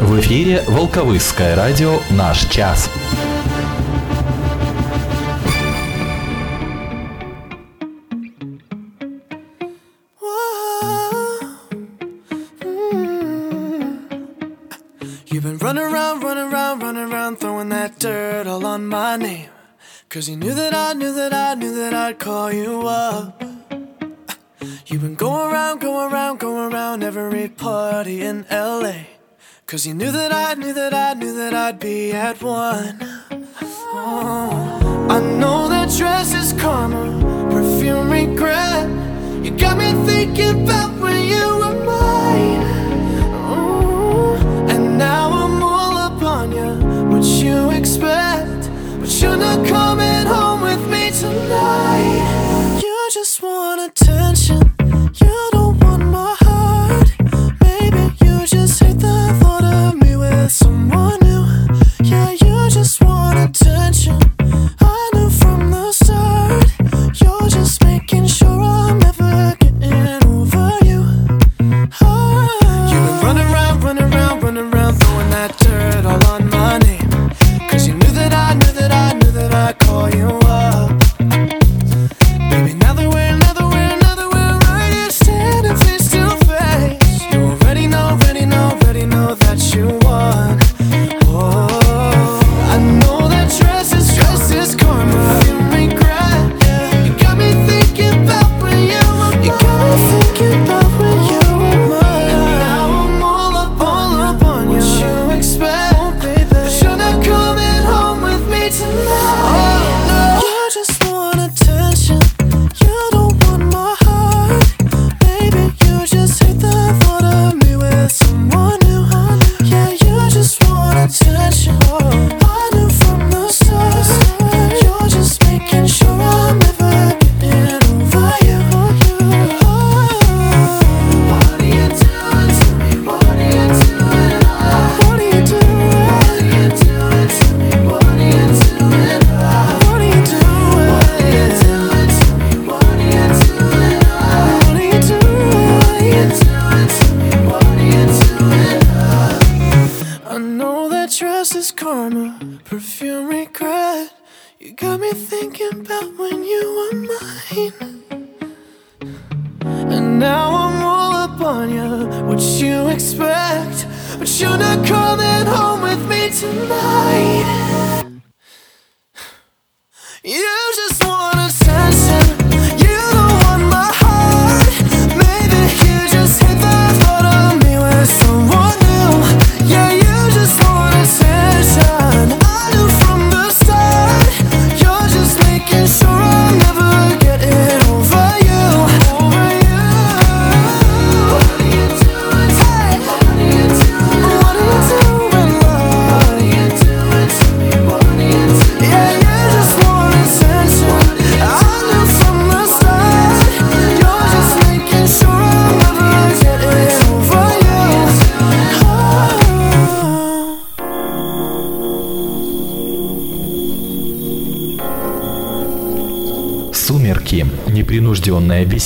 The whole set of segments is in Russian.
В эфире Волковысское радио «Наш час». You've been running around, running around, running around, throwing that dirt all on my name. Cause you knew that I knew that I knew that I'd call you up. You've been going around, going around, going around every party in LA. Cause you knew that I knew that I knew that I'd be at one. Oh, I know that dress is karma, perfume regret. You got me thinking about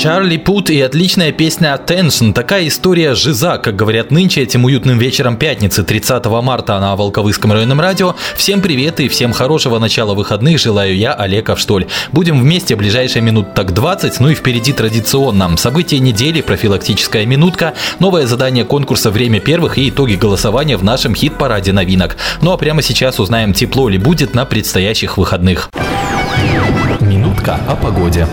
Чарли Пут и отличная песня Attention. Такая история жиза, как говорят нынче этим уютным вечером пятницы 30 марта на Волковыском районном радио. Всем привет и всем хорошего начала выходных желаю я, Олег Авштоль. Будем вместе ближайшие минут так 20, ну и впереди традиционно. События недели, профилактическая минутка, новое задание конкурса «Время первых» и итоги голосования в нашем хит-параде новинок. Ну а прямо сейчас узнаем, тепло ли будет на предстоящих выходных. Минутка о погоде.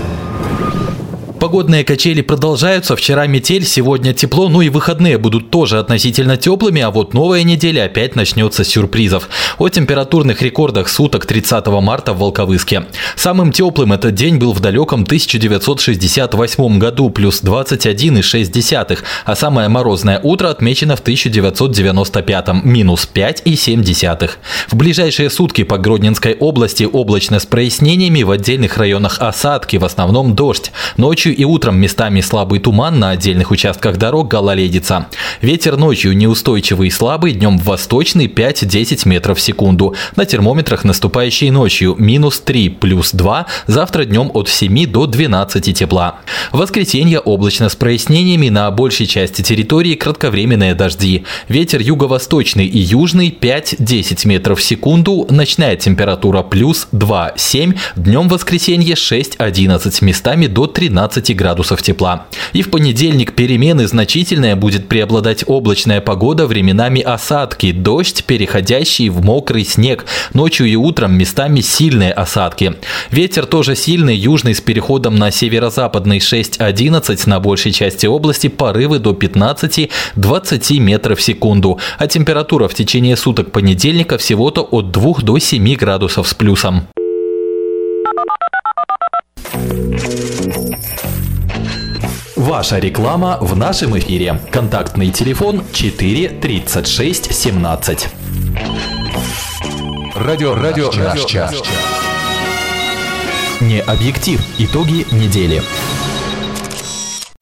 Погодные качели продолжаются. Вчера метель, сегодня тепло, ну и выходные будут тоже относительно теплыми, а вот новая неделя опять начнется с сюрпризов. О температурных рекордах суток 30 марта в Волковыске. Самым теплым этот день был в далеком 1968 году, плюс 21,6, а самое морозное утро отмечено в 1995, минус 5,7. В ближайшие сутки по Гродненской области облачно с прояснениями, в отдельных районах осадки, в основном дождь. Ночью Ночью и утром местами слабый туман, на отдельных участках дорог гололедица. Ветер ночью неустойчивый и слабый, днем восточный 5-10 метров в секунду. На термометрах наступающей ночью минус 3, плюс 2, завтра днем от 7 до 12 тепла. Воскресенье облачно с прояснениями на большей части территории кратковременные дожди. Ветер юго-восточный и южный 5-10 метров в секунду, ночная температура плюс 2-7, днем воскресенье 6-11, местами до 13 градусов тепла. И в понедельник перемены значительная будет преобладать облачная погода, временами осадки, дождь, переходящий в мокрый снег. Ночью и утром местами сильные осадки. Ветер тоже сильный, южный с переходом на северо-западный 6-11, на большей части области порывы до 15-20 метров в секунду. А температура в течение суток понедельника всего-то от 2 до 7 градусов с плюсом. Ваша реклама в нашем эфире. Контактный телефон 4 36 17. Радио, радио, наш час. Не объектив. Итоги недели.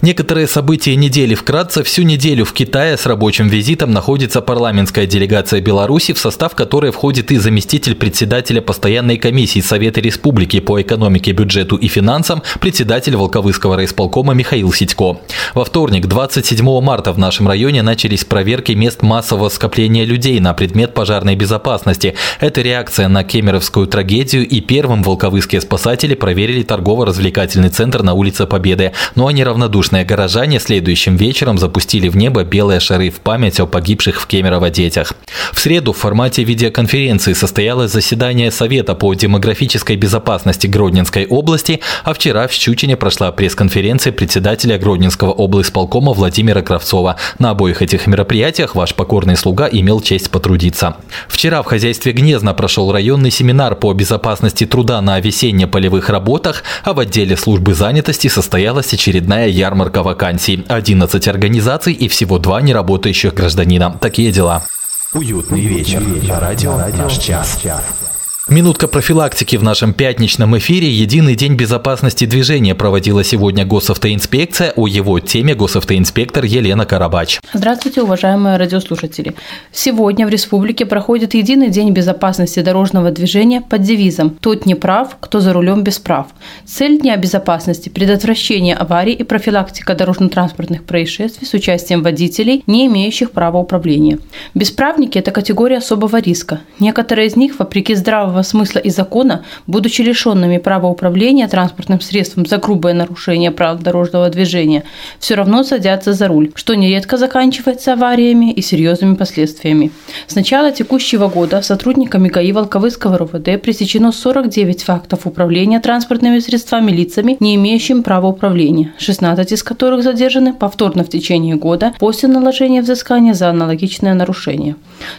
Некоторые события недели вкратце. Всю неделю в Китае с рабочим визитом находится парламентская делегация Беларуси, в состав которой входит и заместитель председателя постоянной комиссии Совета Республики по экономике, бюджету и финансам, председатель Волковыского райисполкома Михаил Сидько. Во вторник, 27 марта в нашем районе начались проверки мест массового скопления людей на предмет пожарной безопасности. Это реакция на кемеровскую трагедию и первым волковыские спасатели проверили торгово-развлекательный центр на улице Победы. Но они равнодушны Местные горожане следующим вечером запустили в небо белые шары в память о погибших в Кемерово детях. В среду в формате видеоконференции состоялось заседание Совета по демографической безопасности Гродненской области, а вчера в Щучине прошла пресс-конференция председателя Гродненского облсполкома Владимира Кравцова. На обоих этих мероприятиях ваш покорный слуга имел честь потрудиться. Вчера в хозяйстве Гнезна прошел районный семинар по безопасности труда на весенне-полевых работах, а в отделе службы занятости состоялась очередная ярмарка ярмарка вакансий. 11 организаций и всего два неработающих гражданина. Такие дела. Уютный вечер. Радио «Наш час». Минутка профилактики в нашем пятничном эфире. Единый день безопасности движения проводила сегодня госавтоинспекция. О его теме госавтоинспектор Елена Карабач. Здравствуйте, уважаемые радиослушатели. Сегодня в республике проходит Единый день безопасности дорожного движения под девизом «Тот не прав, кто за рулем без прав». Цель Дня безопасности – предотвращение аварий и профилактика дорожно-транспортных происшествий с участием водителей, не имеющих права управления. Бесправники – это категория особого риска. Некоторые из них, вопреки здравому здравого смысла и закона, будучи лишенными права управления транспортным средством за грубое нарушение правил дорожного движения, все равно садятся за руль, что нередко заканчивается авариями и серьезными последствиями. С начала текущего года сотрудниками ГАИ Волковыского РУВД пресечено 49 фактов управления транспортными средствами лицами, не имеющими права управления, 16 из которых задержаны повторно в течение года после наложения взыскания за аналогичное нарушение.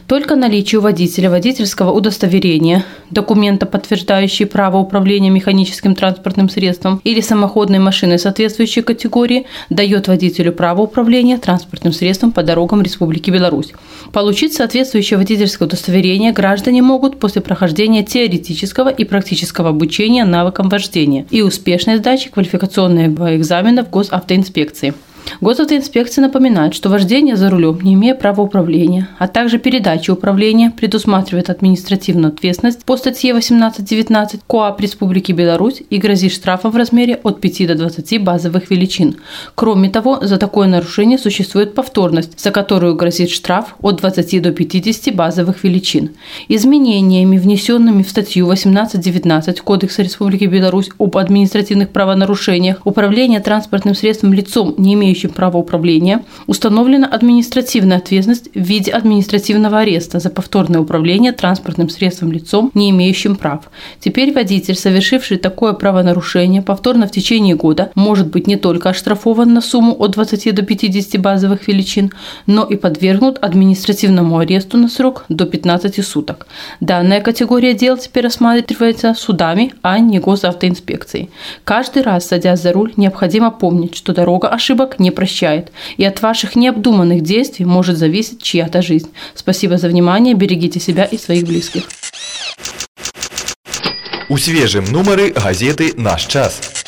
Только наличие у водителя водительского удостоверения, документа, подтверждающие право управления механическим транспортным средством или самоходной машиной соответствующей категории, дает водителю право управления транспортным средством по дорогам Республики Беларусь. Получить соответствующее водительское удостоверение граждане могут после прохождения теоретического и практического обучения навыкам вождения и успешной сдачи квалификационного экзамена в госавтоинспекции. Госавтоинспекция напоминает, что вождение за рулем, не имея права управления, а также передача управления предусматривает административную ответственность по статье 18.19 КоАП Республики Беларусь и грозит штрафом в размере от 5 до 20 базовых величин. Кроме того, за такое нарушение существует повторность, за которую грозит штраф от 20 до 50 базовых величин. Изменениями, внесенными в статью 18.19 Кодекса Республики Беларусь об административных правонарушениях, управление транспортным средством лицом, не имеющим имеющим право управления, установлена административная ответственность в виде административного ареста за повторное управление транспортным средством лицом, не имеющим прав. Теперь водитель, совершивший такое правонарушение повторно в течение года, может быть не только оштрафован на сумму от 20 до 50 базовых величин, но и подвергнут административному аресту на срок до 15 суток. Данная категория дел теперь рассматривается судами, а не госавтоинспекцией. Каждый раз, садясь за руль, необходимо помнить, что дорога ошибок не прощает, и от ваших необдуманных действий может зависеть чья-то жизнь. Спасибо за внимание, берегите себя и своих близких. У свежым нумары газеты «Наш час».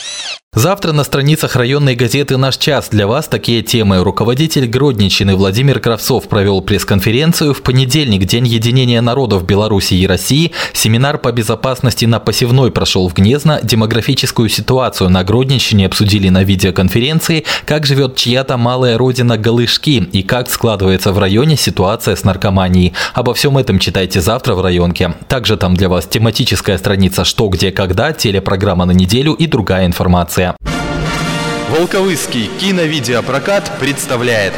Завтра на страницах районной газеты «Наш час» для вас такие темы. Руководитель Гродничины Владимир Кравцов провел пресс-конференцию. В понедельник, День единения народов Беларуси и России, семинар по безопасности на посевной прошел в Гнезно, демографическую ситуацию на Гродничине обсудили на видеоконференции, как живет чья-то малая родина Галышки и как складывается в районе ситуация с наркоманией. Обо всем этом читайте завтра в районке. Также там для вас тематическая страница «Что, где, когда», телепрограмма на неделю и другая информация информация. Волковыский киновидеопрокат представляет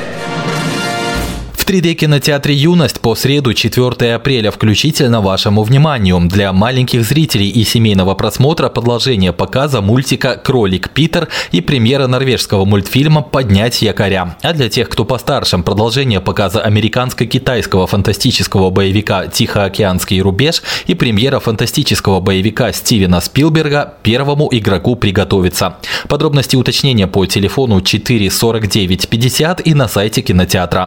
3D-кинотеатре «Юность» по среду 4 апреля включительно вашему вниманию. Для маленьких зрителей и семейного просмотра продолжение показа мультика «Кролик Питер» и премьера норвежского мультфильма «Поднять якоря». А для тех, кто постарше, продолжение показа американско-китайского фантастического боевика «Тихоокеанский рубеж» и премьера фантастического боевика Стивена Спилберга «Первому игроку приготовиться». Подробности уточнения по телефону 44950 50 и на сайте кинотеатра.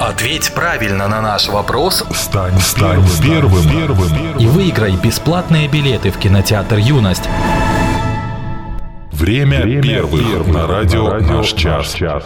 Ответь правильно на наш вопрос. Стань, стань первым, первым, первым. И выиграй бесплатные билеты в кинотеатр «Юность». Время, Время первых, первых на радио, на радио «Наш час». час.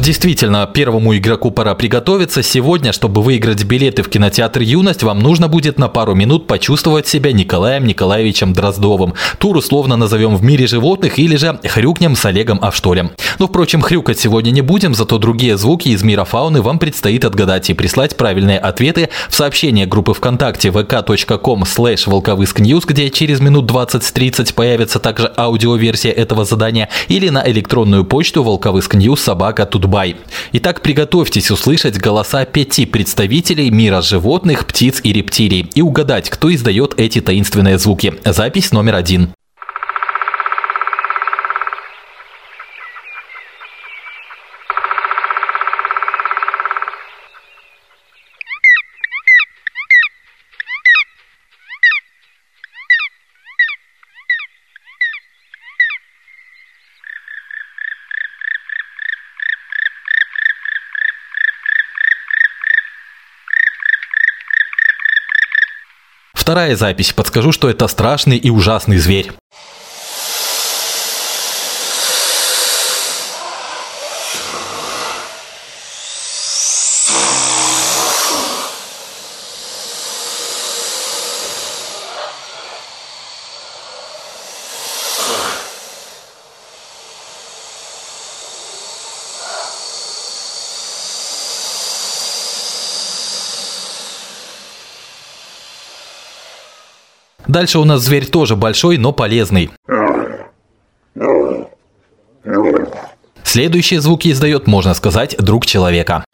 Действительно, первому игроку пора приготовиться. Сегодня, чтобы выиграть билеты в кинотеатр «Юность», вам нужно будет на пару минут почувствовать себя Николаем Николаевичем Дроздовым. Тур условно назовем «В мире животных» или же «Хрюкнем с Олегом Авштолем». Но, впрочем, хрюкать сегодня не будем, зато другие звуки из мира фауны вам предстоит отгадать и прислать правильные ответы в сообщение группы ВКонтакте vk.com slash волковыскньюз, где через минут 20-30 появится также аудиоверсия этого задания, или на электронную почту волковыскньюз собака Дубай. Итак, приготовьтесь услышать голоса пяти представителей мира животных, птиц и рептилий и угадать, кто издает эти таинственные звуки. Запись номер один. Вторая запись. Подскажу, что это страшный и ужасный зверь. Дальше у нас зверь тоже большой, но полезный. Следующие звуки издает, можно сказать, друг человека.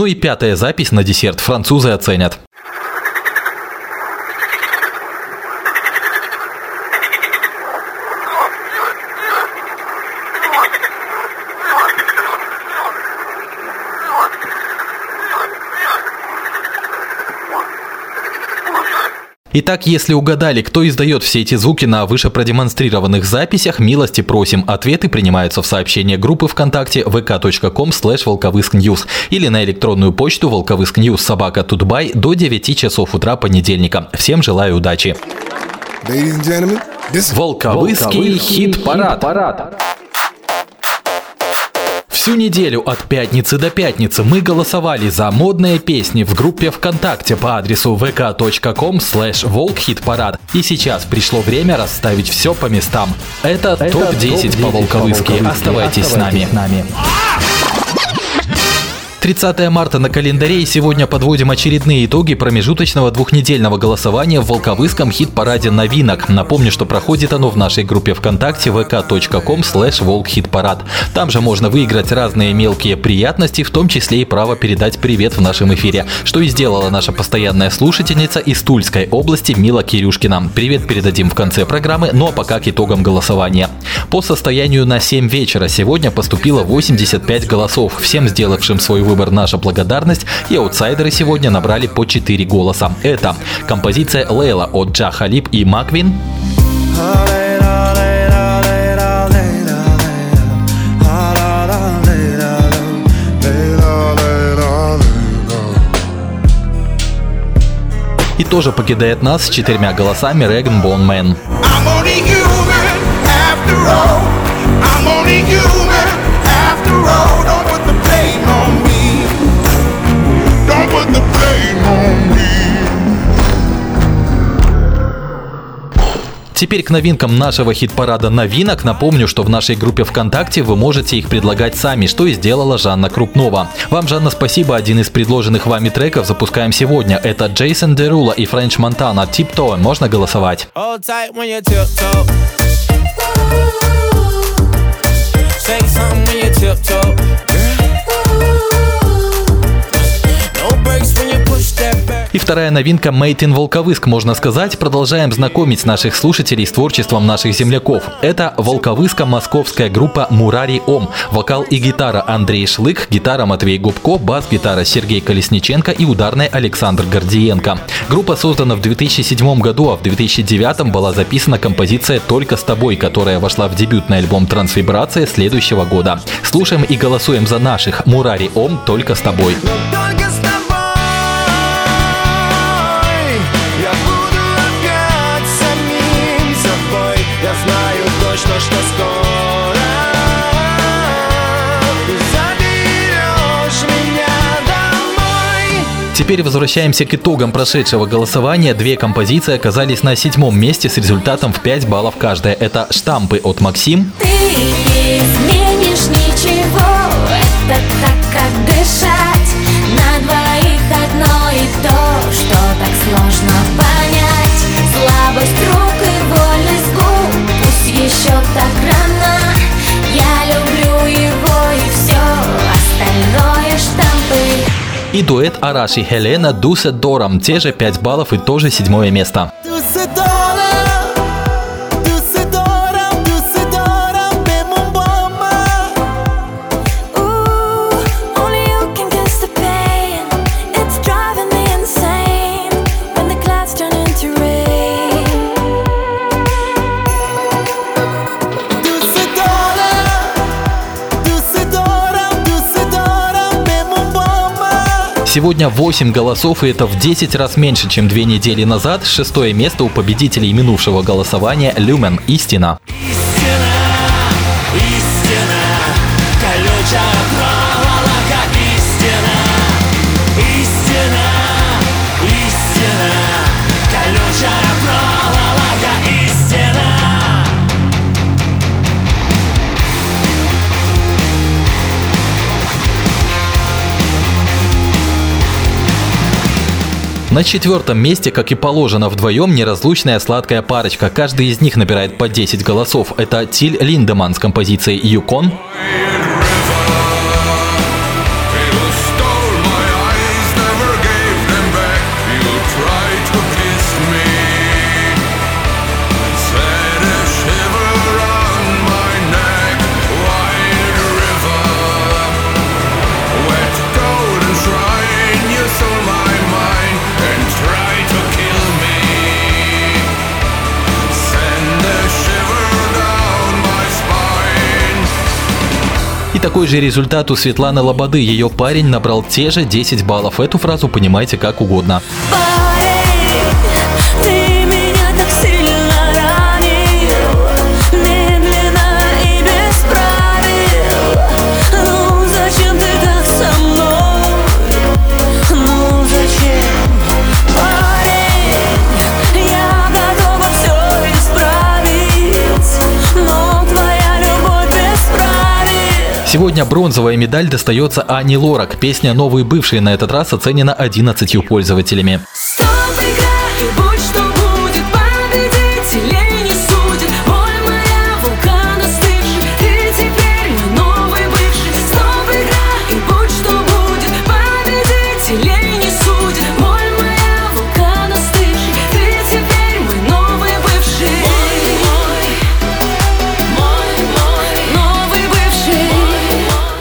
Ну и пятая запись на десерт французы оценят. Итак, если угадали, кто издает все эти звуки на выше продемонстрированных записях, милости просим. Ответы принимаются в сообщение группы ВКонтакте vk.com slash волковыскньюз или на электронную почту волковыскньюз собака тутбай до 9 часов утра понедельника. Всем желаю удачи. Волковыский хит-парад. Всю неделю от пятницы до пятницы мы голосовали за модные песни в группе ВКонтакте по адресу vk.com slash волкхитпарад. И сейчас пришло время расставить все по местам. Это, Это топ-10 топ по волковыски. Оставайтесь, Оставайтесь с нами. С нами. 30 марта на календаре и сегодня подводим очередные итоги промежуточного двухнедельного голосования в Волковыском хит-параде новинок. Напомню, что проходит оно в нашей группе ВКонтакте vk.com slash волкхитпарад. Там же можно выиграть разные мелкие приятности, в том числе и право передать привет в нашем эфире, что и сделала наша постоянная слушательница из Тульской области Мила Кирюшкина. Привет передадим в конце программы, ну а пока к итогам голосования. По состоянию на 7 вечера сегодня поступило 85 голосов. Всем сделавшим свой выбор наша благодарность, и аутсайдеры сегодня набрали по 4 голоса. Это композиция Лейла от Джа Халиб и Маквин, и тоже покидает нас с четырьмя голосами Rag'n'Bone Man. I'm only human after all. I'm only human Теперь к новинкам нашего хит-парада новинок. Напомню, что в нашей группе ВКонтакте вы можете их предлагать сами, что и сделала Жанна Крупнова. Вам, Жанна, спасибо. Один из предложенных вами треков запускаем сегодня. Это Джейсон Деруло и Френч Монтана «Tiptoe». Можно голосовать. Say something when you. Вторая новинка Made in Волковыск, можно сказать. Продолжаем знакомить наших слушателей с творчеством наших земляков. Это волковыско-московская группа Мурари Ом. Вокал и гитара Андрей Шлык, гитара Матвей Губко, бас-гитара Сергей Колесниченко и ударная Александр Гордиенко. Группа создана в 2007 году, а в 2009 была записана композиция «Только с тобой», которая вошла в дебютный альбом «Трансвибрация» следующего года. Слушаем и голосуем за наших Мурари Ом «Только с тобой». Только Теперь возвращаемся к итогам прошедшего голосования. Две композиции оказались на седьмом месте с результатом в 5 баллов каждая. Это «Штампы» от Максим Ты не изменишь ничего Это так, как дышать. На двоих одно и то Что так сложно понять. Слабость рук и вольность губ Пусть еще так рано. Я люблю его и все Остальное и дуэт Араш и Хелена Дусе Дорам. Те же 5 баллов и тоже седьмое место. Сегодня 8 голосов, и это в 10 раз меньше, чем две недели назад. Шестое место у победителей минувшего голосования Люмен «Истина». На четвертом месте, как и положено, вдвоем неразлучная сладкая парочка. Каждый из них набирает по 10 голосов. Это Тиль Линдеман с композицией «Юкон», такой же результат у Светланы Лободы. Ее парень набрал те же 10 баллов. Эту фразу понимаете как угодно. Парень, Сегодня бронзовая медаль достается Ани Лорак. Песня «Новые бывшие» на этот раз оценена 11 пользователями.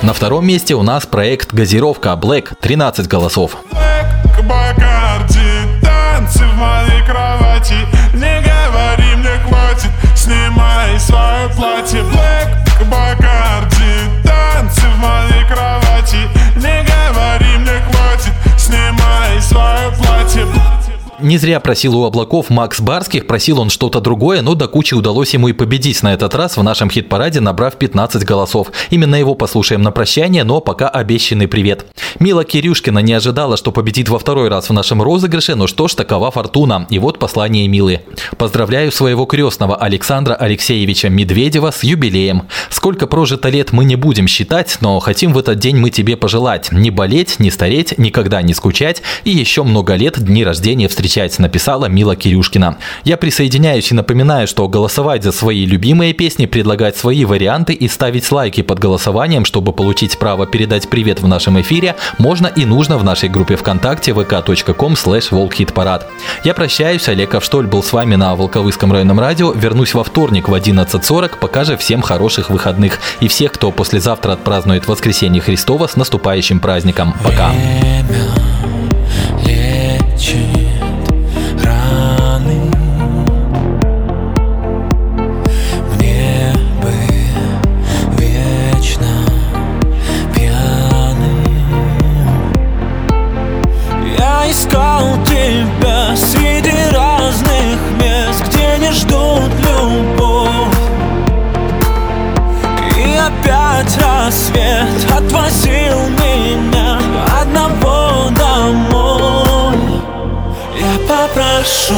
На втором месте у нас проект «Газировка Black» 13 голосов. Снимай Не зря просил у облаков Макс Барских, просил он что-то другое, но до кучи удалось ему и победить на этот раз в нашем хит-параде, набрав 15 голосов. Именно его послушаем на прощание, но пока обещанный привет. Мила Кирюшкина не ожидала, что победит во второй раз в нашем розыгрыше, но что ж, такова фортуна. И вот послание Милы. Поздравляю своего крестного Александра Алексеевича Медведева с юбилеем. Сколько прожито лет мы не будем считать, но хотим в этот день мы тебе пожелать. Не болеть, не стареть, никогда не скучать и еще много лет дни рождения встречать, написала Мила Кирюшкина. Я присоединяюсь и напоминаю, что голосовать за свои любимые песни, предлагать свои варианты и ставить лайки под голосованием, чтобы получить право передать привет в нашем эфире, можно и нужно в нашей группе ВКонтакте vk.com slash волкхитпарад. Я прощаюсь, Олег Авштоль был с вами на Волковыском районном радио. Вернусь во вторник в 11.40. Пока же всем хороших выходных. И всех, кто послезавтра отпразднует воскресенье Христова с наступающим праздником. Пока. лечит рассвет отвозил меня одного домой. Я попрошу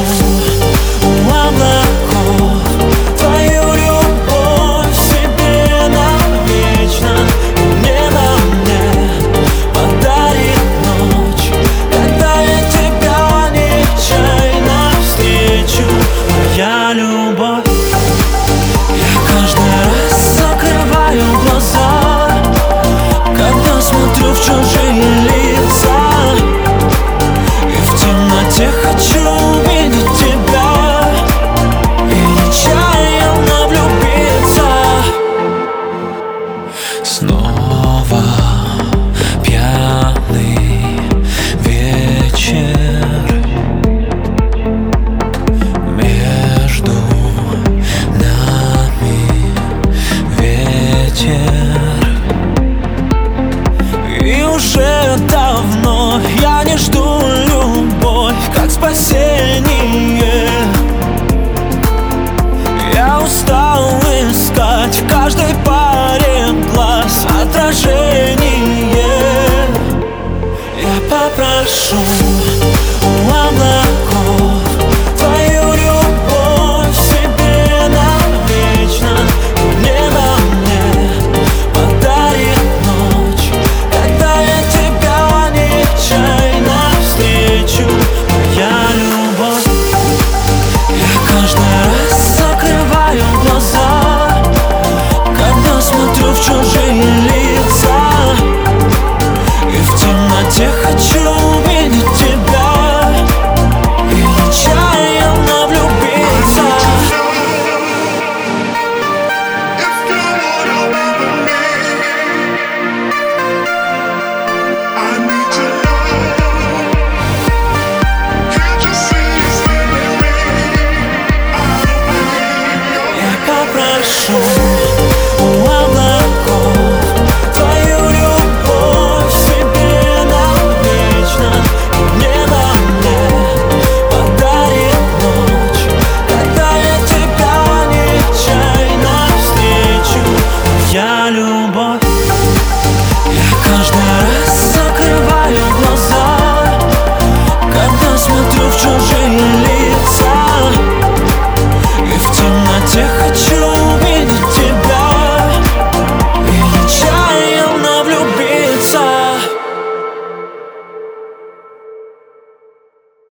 попрошу Я попрошу